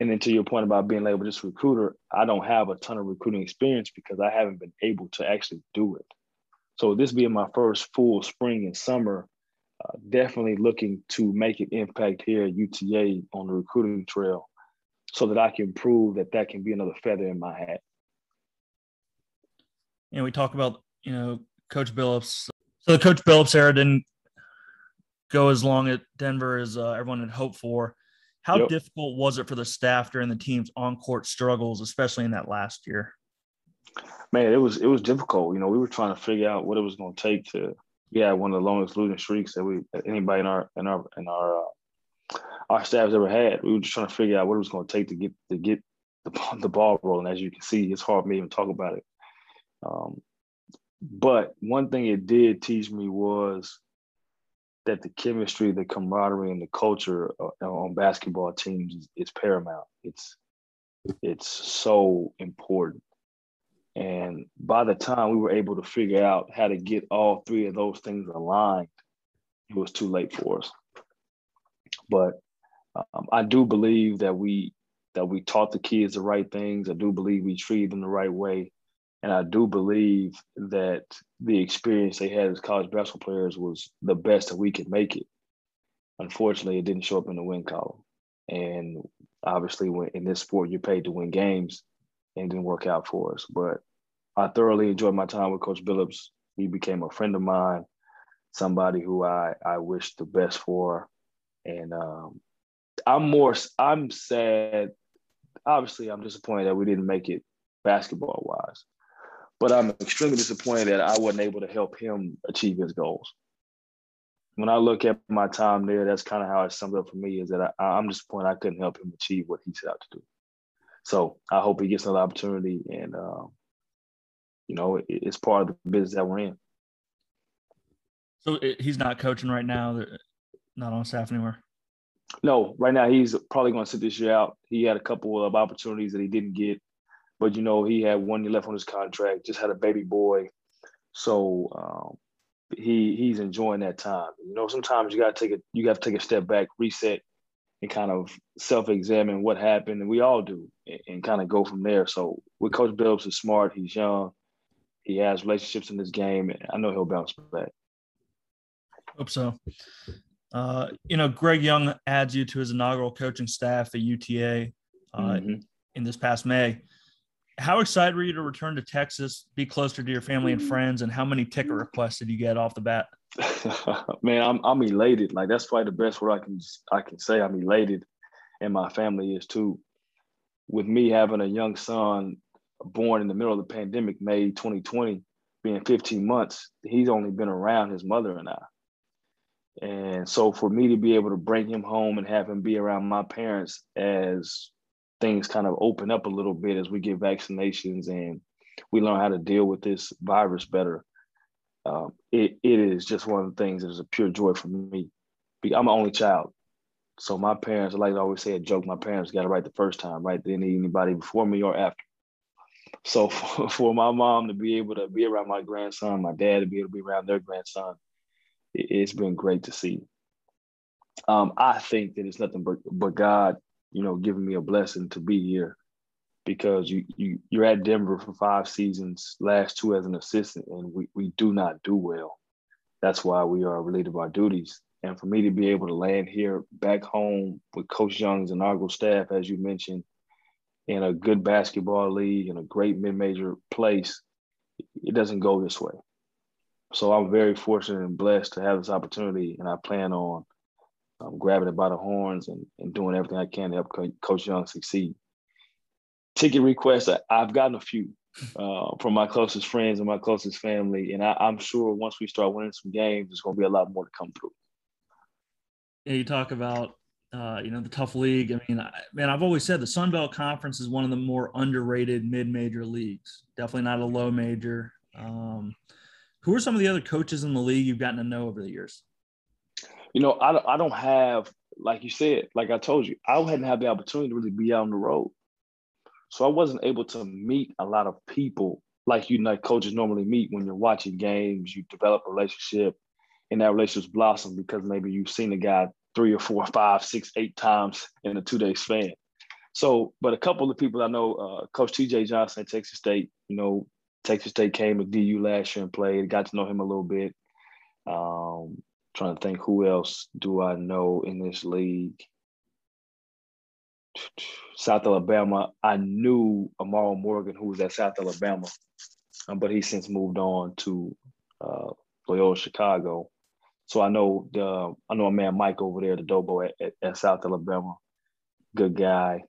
and then to your point about being to just recruiter, I don't have a ton of recruiting experience because I haven't been able to actually do it. So this being my first full spring and summer, uh, definitely looking to make an impact here at UTA on the recruiting trail so that I can prove that that can be another feather in my hat. And we talk about, you know, Coach Billups. So the Coach Billups era didn't go as long at Denver as uh, everyone had hoped for. How yep. difficult was it for the staff during the team's on-court struggles, especially in that last year? Man, it was it was difficult. You know, we were trying to figure out what it was going to take to. Yeah, one of the longest losing streaks that we anybody in our in our in our uh, our staff's ever had. We were just trying to figure out what it was going to take to get to get the the ball rolling. As you can see, it's hard for me to even talk about it. Um, but one thing it did teach me was that the chemistry, the camaraderie, and the culture uh, on basketball teams is, is paramount. It's it's so important. And by the time we were able to figure out how to get all three of those things aligned, it was too late for us. But um, I do believe that we that we taught the kids the right things. I do believe we treated them the right way. And I do believe that the experience they had as college basketball players was the best that we could make it. Unfortunately, it didn't show up in the win column. And obviously, when in this sport, you're paid to win games, and didn't work out for us. But I thoroughly enjoyed my time with Coach Billups. He became a friend of mine, somebody who I I wish the best for, and um, I'm more I'm sad. Obviously, I'm disappointed that we didn't make it basketball wise. But I'm extremely disappointed that I wasn't able to help him achieve his goals. When I look at my time there, that's kind of how it sums up for me is that I, I'm disappointed I couldn't help him achieve what he set out to do. So I hope he gets another opportunity and, um, you know, it, it's part of the business that we're in. So he's not coaching right now, not on staff anywhere? No, right now he's probably going to sit this year out. He had a couple of opportunities that he didn't get but you know, he had one year left on his contract, just had a baby boy. So um, he he's enjoying that time. You know, sometimes you gotta take a you gotta take a step back, reset, and kind of self-examine what happened, and we all do, and, and kind of go from there. So with Coach Billups is smart, he's young, he has relationships in this game, and I know he'll bounce back. Hope so. Uh, you know, Greg Young adds you to his inaugural coaching staff at UTA uh, mm-hmm. in this past May how excited were you to return to Texas, be closer to your family and mm-hmm. friends, and how many ticket mm-hmm. requests did you get off the bat? Man, I'm I'm elated. Like that's probably the best word I can I can say. I'm elated, and my family is too. with me having a young son born in the middle of the pandemic, May 2020, being 15 months, he's only been around his mother and I. And so for me to be able to bring him home and have him be around my parents as things kind of open up a little bit as we get vaccinations and we learn how to deal with this virus better, um, it, it is just one of the things that is a pure joy for me. I'm an only child. So my parents, like I always say a joke, my parents got it right the first time, right? They didn't need anybody before me or after. So for, for, my mom to be able to be around my grandson, my dad to be able to be around their grandson, it, has been great to see. Um, I think that it's nothing but, but God, you know, giving me a blessing to be here because you you you're at Denver for five seasons, last two as an assistant, and we, we do not do well. That's why we are of our duties. And for me to be able to land here back home with Coach Young's inaugural staff, as you mentioned, in a good basketball league in a great mid-major place, it doesn't go this way. So I'm very fortunate and blessed to have this opportunity, and I plan on um, grabbing it by the horns and, and doing everything I can to help Co- Coach Young succeed. Ticket requests, I, have gotten a few uh, from my closest friends and my closest family, and I, I'm sure once we start winning some games, there's going to be a lot more to come through. Yeah, you talk about uh, you know, the tough league. I mean, I, man, I've always said the Sun Belt Conference is one of the more underrated mid-major leagues. Definitely not a low major. Um, who are some of the other coaches in the league you've gotten to know over the years? You know, I don't, I don't have, like you said, like I told you, I hadn't had the opportunity to really be out on the road. So I wasn't able to meet a lot of people like you like coaches normally meet when you're watching games, you develop a relationship and that relationship blossom because maybe you've seen a guy three or four, five, six, eight times in a two day span. So, but a couple of people I know, uh, Coach TJ Johnson at Texas State, you know, Texas State came to DU last year and played, got to know him a little bit. Um, trying to think who else do I know in this league. South Alabama, I knew Amaro Morgan, who was at South Alabama, um, but he since moved on to uh, Loyola Chicago. So I know the I know a man Mike over there, the Dobo at, at, at South Alabama, good guy,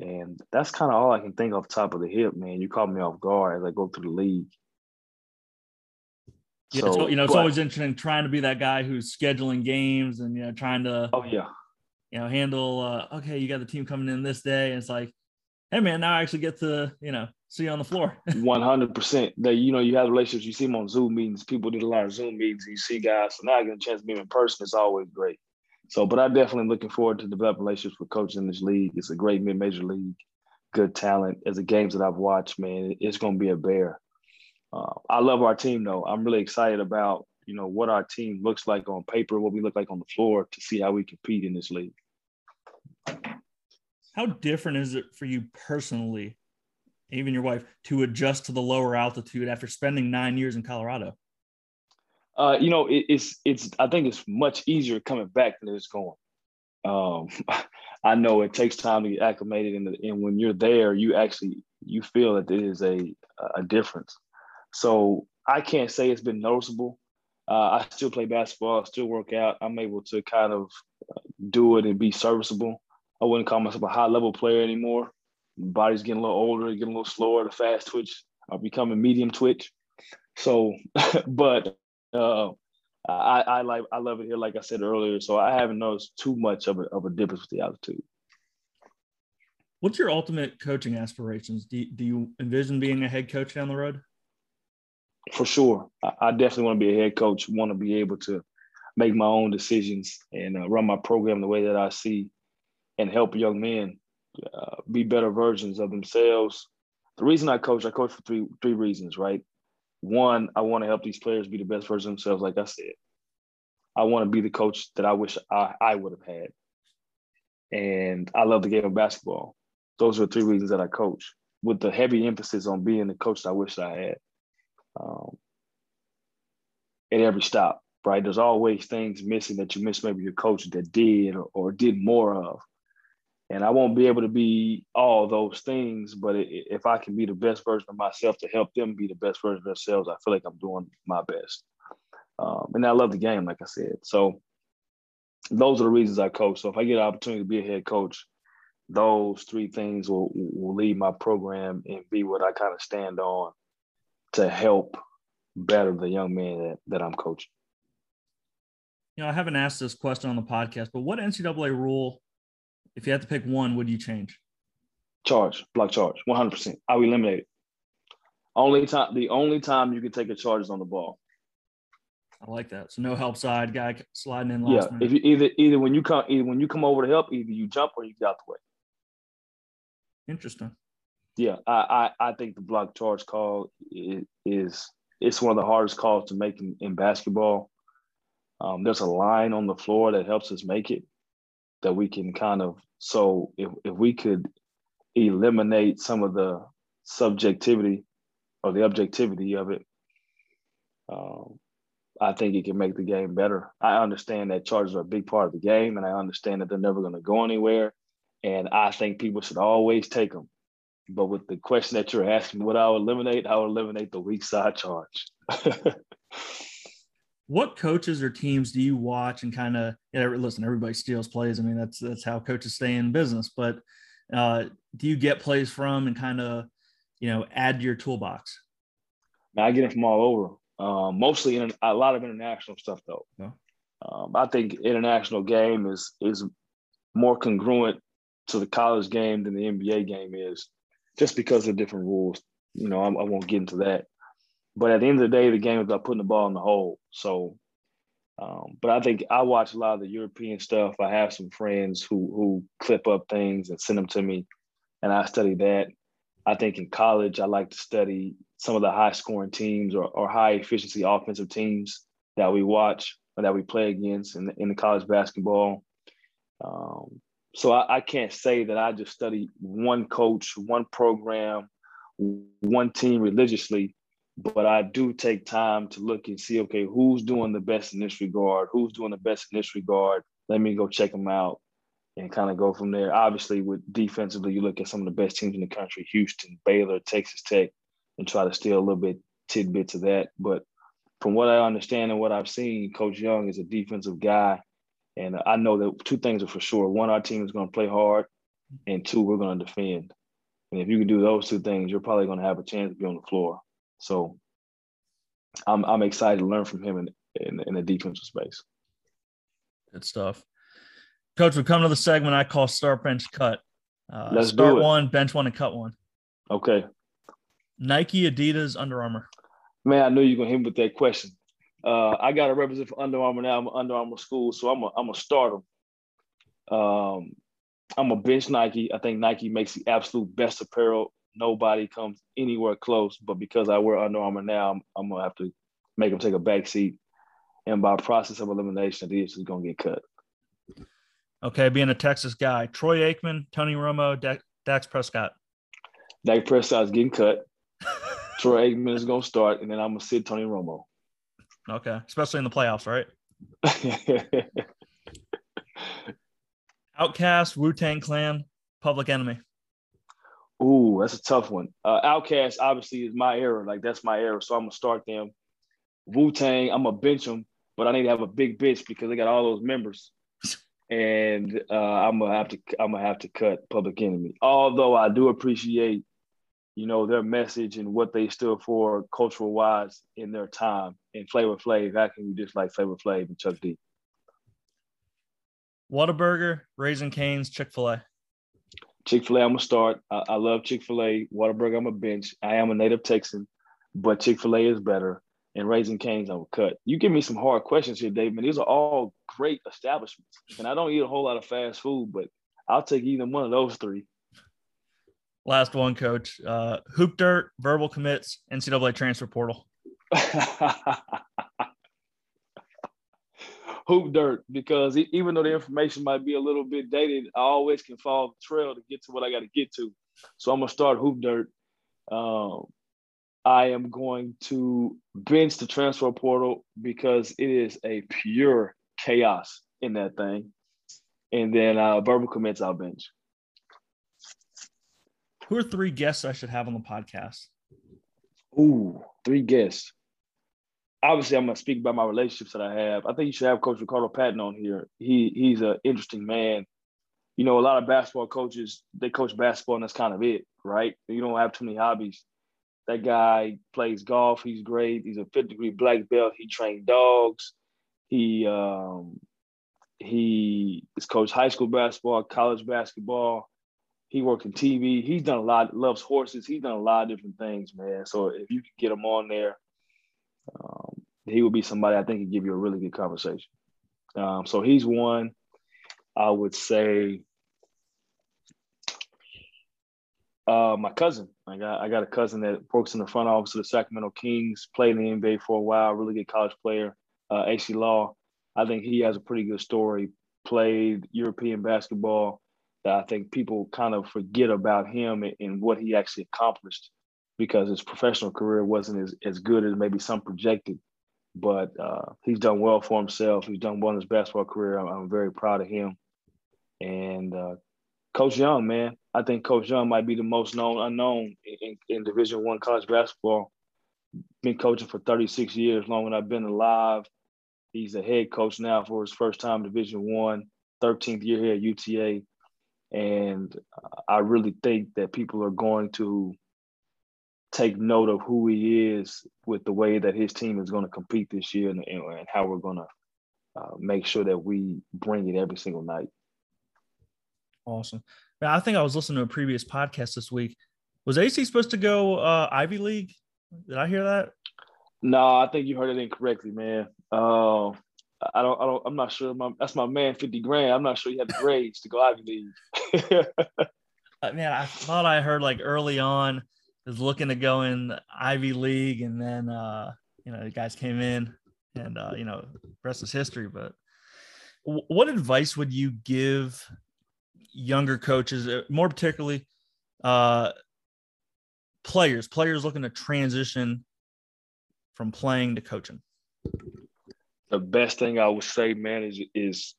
and that's kind of all I can think off top of the hip, man. You caught me off guard as I go through the league. Yeah, so, so you know, it's but, always interesting trying to be that guy who's scheduling games and you know trying to. Oh yeah. You know, handle. Uh, okay, you got the team coming in this day, and it's like, hey man, now I actually get to you know see you on the floor. One hundred percent. That you know you have relationships. You see them on Zoom meetings. People do a lot of Zoom meetings. You see guys. So now I get a chance to meet in person. It's always great. So, but I definitely looking forward to develop relationships with coaches in this league. It's a great mid-major league, good talent. As the games that I've watched, man, it's going to be a bear. Uh, I love our team though. I'm really excited about you know what our team looks like on paper, what we look like on the floor, to see how we compete in this league. How different is it for you personally even your wife, to adjust to the lower altitude after spending nine years in Colorado? Uh, you know, it, it's it's. I think it's much easier coming back than it's going. Um, I know it takes time to get acclimated, and, and when you're there, you actually you feel that there is a a difference. So I can't say it's been noticeable. Uh, I still play basketball, I still work out. I'm able to kind of uh, do it and be serviceable. I wouldn't call myself a high level player anymore, My body's getting a little older, getting a little slower. The fast twitch are becoming medium twitch. So, but uh, I, I like I love it here, like I said earlier. So I haven't noticed too much of a of a difference with the altitude. What's your ultimate coaching aspirations? Do, you, do you envision being a head coach down the road? For sure, I, I definitely want to be a head coach. Want to be able to make my own decisions and uh, run my program the way that I see, and help young men uh, be better versions of themselves. The reason I coach, I coach for three three reasons, right? One, I want to help these players be the best version of themselves, like I said. I want to be the coach that I wish I, I would have had. And I love the game of basketball. Those are three reasons that I coach, with the heavy emphasis on being the coach that I wish I had. Um, at every stop, right? There's always things missing that you miss maybe your coach that did or, or did more of and I won't be able to be all those things, but if I can be the best version of myself to help them be the best version of themselves, I feel like I'm doing my best. Um, and I love the game, like I said. So those are the reasons I coach. So if I get an opportunity to be a head coach, those three things will will lead my program and be what I kind of stand on to help better the young man that, that I'm coaching. You know, I haven't asked this question on the podcast, but what NCAA rule, if you had to pick one, would you change? Charge, block charge, 100%. I would eliminate it. Only time, the only time you can take a charge is on the ball. I like that. So no help side guy sliding in last. Yeah, minute. if you either either when you come either when you come over to help, either you jump or you get out the way. Interesting. Yeah, I I, I think the block charge call is, it's one of the hardest calls to make in, in basketball. Um, there's a line on the floor that helps us make it that we can kind of so if, if we could eliminate some of the subjectivity or the objectivity of it, um, I think it can make the game better. I understand that charges are a big part of the game, and I understand that they're never going to go anywhere. And I think people should always take them. But with the question that you're asking, what I'll eliminate, I'll eliminate the weak side charge. what coaches or teams do you watch and kind of yeah, listen? Everybody steals plays. I mean, that's that's how coaches stay in business. But uh, do you get plays from and kind of you know add to your toolbox? I get it from all over. Um, mostly in a lot of international stuff though. Yeah. Um, I think international game is is more congruent to the college game than the NBA game is, just because of different rules. You know, I, I won't get into that. But at the end of the day, the game is about putting the ball in the hole. So, um, but I think I watch a lot of the European stuff. I have some friends who who clip up things and send them to me, and I study that. I think in college, I like to study some of the high scoring teams or, or high efficiency offensive teams that we watch or that we play against in the, in the college basketball. Um, so I, I, can't say that I just study one coach, one program, one team religiously, but I do take time to look and see, okay, who's doing the best in this regard? Who's doing the best in this regard? Let me go check them out and kind of go from there. Obviously, with defensively, you look at some of the best teams in the country: Houston, Baylor, Texas Tech, and try to steal a little bit tidbits of that. But from what I understand and what I've seen, Coach Young is a defensive guy, and I know that two things are for sure: one, our team is going to play hard, and two, we're going to defend. And if you can do those two things, you're probably going to have a chance to be on the floor. So I'm I'm excited to learn from him in in, in the defensive space. Good stuff. Coach, we come to the segment I call start bench cut. Uh, Let's start do it. one, bench one, and cut one. Okay. Nike, Adidas, Under Armour. Man, I knew you were gonna hit me with that question. Uh, I got to represent for Under Armour now. I'm Under Armour school, so I'm a I'm a starter. Um, I'm a bench Nike. I think Nike makes the absolute best apparel. Nobody comes anywhere close. But because I wear Under Armour now, I'm, I'm gonna have to make them take a back seat. And by process of elimination, Adidas is gonna get cut. Okay, being a Texas guy, Troy Aikman, Tony Romo, Dak Prescott. Dak Prescott's getting cut. Troy Aikman is gonna start, and then I'm gonna sit Tony Romo. Okay, especially in the playoffs, right? OutKast, Wu Tang Clan, Public Enemy. Ooh, that's a tough one. Uh, OutKast obviously is my era. Like that's my era, so I'm gonna start them. Wu Tang, I'm gonna bench them, but I need to have a big bench because they got all those members and uh, I'm gonna have to I'm gonna have to cut Public Enemy. Although I do appreciate, you know, their message and what they stood for cultural wise in their time. And Flavor Flav, how can you dislike Flavor Flav and Chuck D? Whataburger, Raising Cane's, Chick Fil A. Chick Fil A, I'm gonna start. I, I love Chick Fil A. Whataburger, I'm a bench. I am a native Texan, but Chick Fil A is better and Raising Cane's I would cut. You give me some hard questions here, Dave. Man, these are all great establishments, and I don't eat a whole lot of fast food, but I'll take either one of those three. Last one, Coach. Uh, Hoop Dirt, verbal commits, NCAA transfer portal. Hoop Dirt, because even though the information might be a little bit dated, I always can follow the trail to get to what I got to get to. So I'm gonna start Hoop Dirt. Um, I am going to bench the transfer portal because it is a pure chaos in that thing. And then uh, verbal commits I'll bench. Who are three guests I should have on the podcast? Ooh, three guests. Obviously, I'm gonna speak about my relationships that I have. I think you should have Coach Ricardo Patton on here. He he's an interesting man. you know, a lot of basketball coaches, they coach basketball and that's kind of it, right? You don't have too many hobbies. That guy plays golf. He's great. He's a fifth degree black belt. He trained dogs. He um, he is coached high school basketball, college basketball. He worked in TV. He's done a lot. Loves horses. He's done a lot of different things, man. So if you could get him on there, um, he would be somebody I think could give you a really good conversation. Um, so he's one. I would say uh, my cousin. I got I got a cousin that works in the front office of the Sacramento Kings, played in the NBA for a while, really good college player, uh, Acie Law. I think he has a pretty good story. Played European basketball. That I think people kind of forget about him and, what he actually accomplished because his professional career wasn't as, as good as maybe some projected. But uh, he's done well for himself. He's done well in his basketball career. I'm, I'm very proud of him. And uh, Coach Young, man, I think Coach Young might be the most known unknown in, in Division One college basketball. Been coaching for 36 years, long as I've been alive. He's a head coach now for his first time Division One, 13th year here at UTA, and I really think that people are going to take note of who he is with the way that his team is going to compete this year and, and how we're going to uh, make sure that we bring it every single night. Awesome. I think I was listening to a previous podcast this week. Was Acie supposed to go uh, Ivy League? Did I hear that? No, I think you heard it incorrectly, man. Uh, I don't, I don't, I'm not sure. My, that's my man, 50 grand. I'm not sure he had the grades to go Ivy League. Man, I thought I heard like early on is looking to go in Ivy League, and then uh, you know the guys came in, and uh, you know rest is history. But w- what advice would you give younger coaches, uh, more particularly uh, players, players looking to transition from playing to coaching? The best thing I would say, man, is is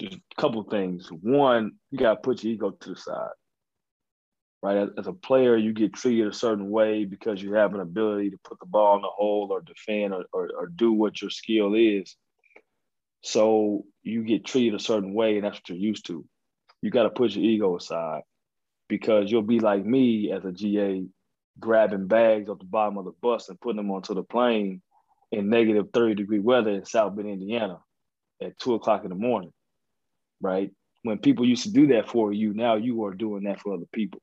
just a couple things. One, you got to put your ego to the side. Right, as, as, a player, you get treated a certain way because you have an ability to put the ball in the hole or defend or, or, or do what your skill is. So you get treated a certain way, and that's what you're used to you got to put your ego aside because you'll be like me as a GA grabbing bags off the bottom of the bus and putting them onto the plane in negative 30 degree weather in South Bend, Indiana at two o'clock in the morning, right? When people used to do that for you, now you are doing that for other people,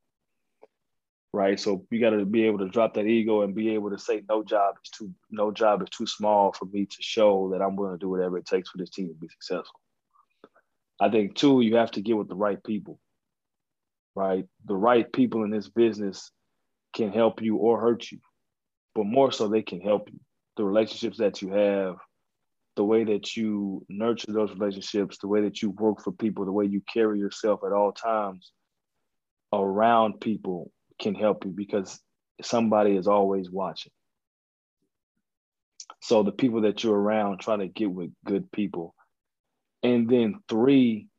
right? So you got to be able to drop that ego and be able to say no job is too no job is too small for me to show that I'm willing to do whatever it takes for this team to be successful. I think too, you have to get with the right people, right? The right people in this business can help you or hurt you, but more so they can help you. The relationships that you have, the way that you nurture those relationships, the way that you work for people, the way you carry yourself at all times around people can help you because somebody is always watching. So the people that you're around, try to get with good people and then three,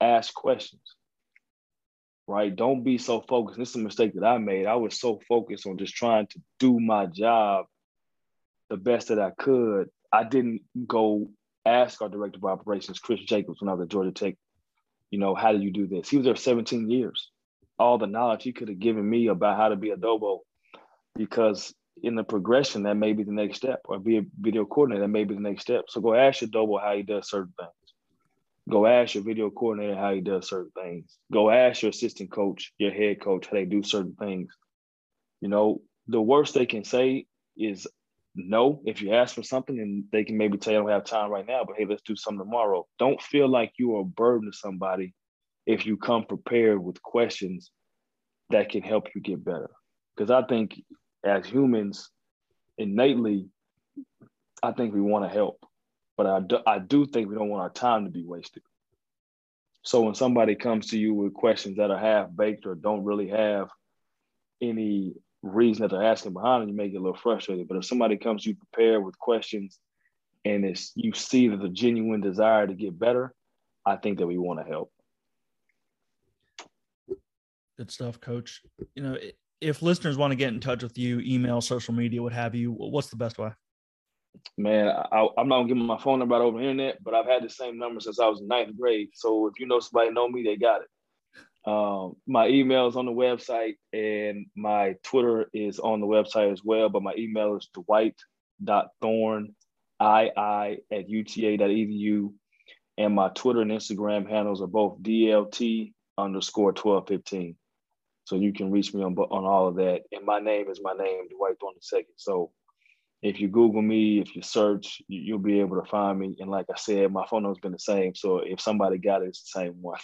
ask questions. Right? Don't be so focused. This is a mistake that I made. I was so focused on just trying to do my job the best that I could. I didn't go ask our director of operations, Chris Jacobs, when I was at Georgia Tech, you know, how do you do this? He was there 17 years. All the knowledge he could have given me about how to be a Dobo because in the progression, that may be the next step, or be a video coordinator, that may be the next step. So go ask your Dobo how he does certain things. Go ask your video coordinator how he does certain things. Go ask your assistant coach, your head coach, how they do certain things. You know, the worst they can say is no if you ask for something and they can maybe tell you I don't have time right now, but hey, let's do something tomorrow. Don't feel like you are a burden to somebody if you come prepared with questions that can help you get better. Because I think as humans, innately, I think we want to help, but I do, I do think we don't want our time to be wasted. So when somebody comes to you with questions that are half baked or don't really have any reason that they're asking behind it, you may get a little frustrated. But if somebody comes to you prepared with questions and it's you see that the genuine desire to get better, I think that we want to help. Good stuff, coach. You know, if listeners want to get in touch with you, email, social media, what have you, what's the best way? Man, I, am not gonna give my phone number out over the internet, but I've had the same number since I was in ninth grade. So if you know somebody know me, they got it. Um, my email is on the website, and my Twitter is on the website as well. But my email is dwight.thorne ii at uta.edu, and my Twitter and Instagram handles are both dlt underscore twelve fifteen. So you can reach me on on all of that. And my name is my name, Dwight Thorne II. So if you Google me, if you search, you'll be able to find me. And like I said, my phone number's been the same. So if somebody got it, it's the same one.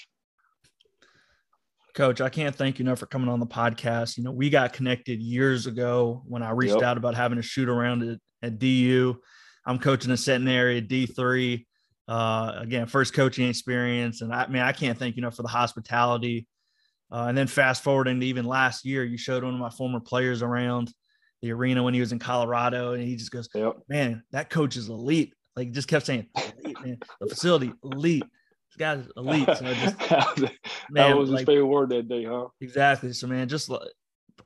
Coach, I can't thank you enough for coming on the podcast. You know, we got connected years ago when I reached yep. out about having a shoot around at, at DU. I'm coaching a centenary at D3. Uh, again, first coaching experience. And I mean, I can't thank you enough for the hospitality. Uh, and then fast forwarding to even last year, you showed one of my former players around the arena when he was in Colorado, and he just goes, yep. "Man, that coach is elite." Like, just kept saying, elite, man. "The facility, elite." This guy's elite. So just, man, that was like, his favorite word that day, huh? Exactly. So, man, just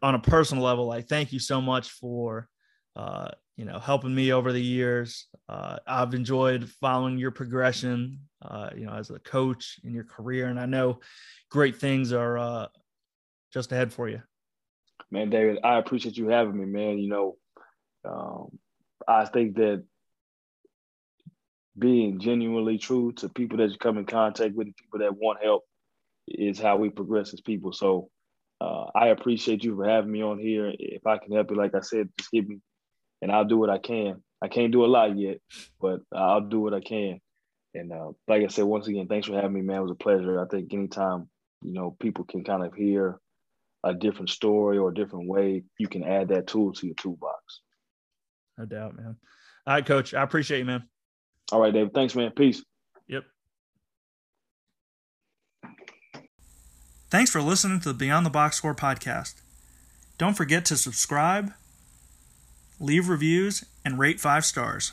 on a personal level, like, thank you so much for, uh, you know, helping me over the years. Uh, I've enjoyed following your progression, uh, you know, as a coach in your career, and I know great things are uh, just ahead for you man, David, I appreciate you having me, man. You know, um, I think that being genuinely true to people that you come in contact with, people that want help, is how we progress as people. So uh, I appreciate you for having me on here. If I can help you, like I said, just hit me, and I'll do what I can. I can't do a lot yet, but I'll do what I can. And uh, like I said, once again, thanks for having me, man. It was a pleasure. I think anytime you know people can kind of hear a different story or a different way, you can add that tool to your toolbox. No doubt, man. All right, coach. I appreciate you, man. All right, David. Thanks, man. Peace. Yep. Thanks for listening to the Beyond the Box Score podcast. Don't forget to subscribe, leave reviews, and rate five stars.